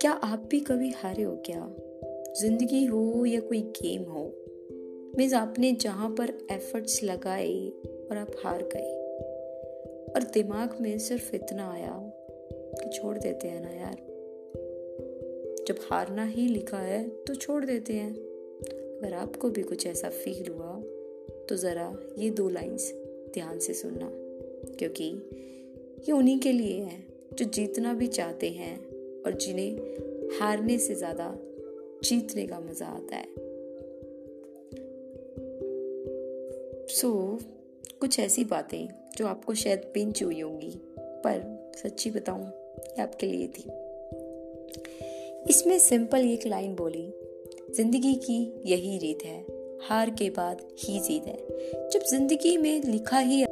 क्या आप भी कभी हारे हो क्या? ज़िंदगी हो या कोई गेम हो? मीन्स आपने जहाँ पर एफर्ट्स लगाए और आप हार गए। और दिमाग में सिर्फ़ इतना आया कि छोड़ देते हैं ना यार। जब हारना ही लिखा है तो छोड़ देते हैं। अगर आपको भी कुछ ऐसा फील हुआ तो ज़रा ये दो लाइंस ध्यान से सुनना। क्योंकि ये उन्हीं के लिए है, जो जीतना भी चाहते हैं और जिन्हें हारने से ज़्यादा जीतने का मज़ा आता है। सो so, कुछ ऐसी बातें जो आपको शायद पिंच हुई होंगी पर सच्ची बताऊँ ये आपके लिए थी। इसमें सिंपल एक लाइन बोली ज़िंदगी की यही रीत है हार के बाद ही जीत है। जब ज़िंदगी में लिखा ही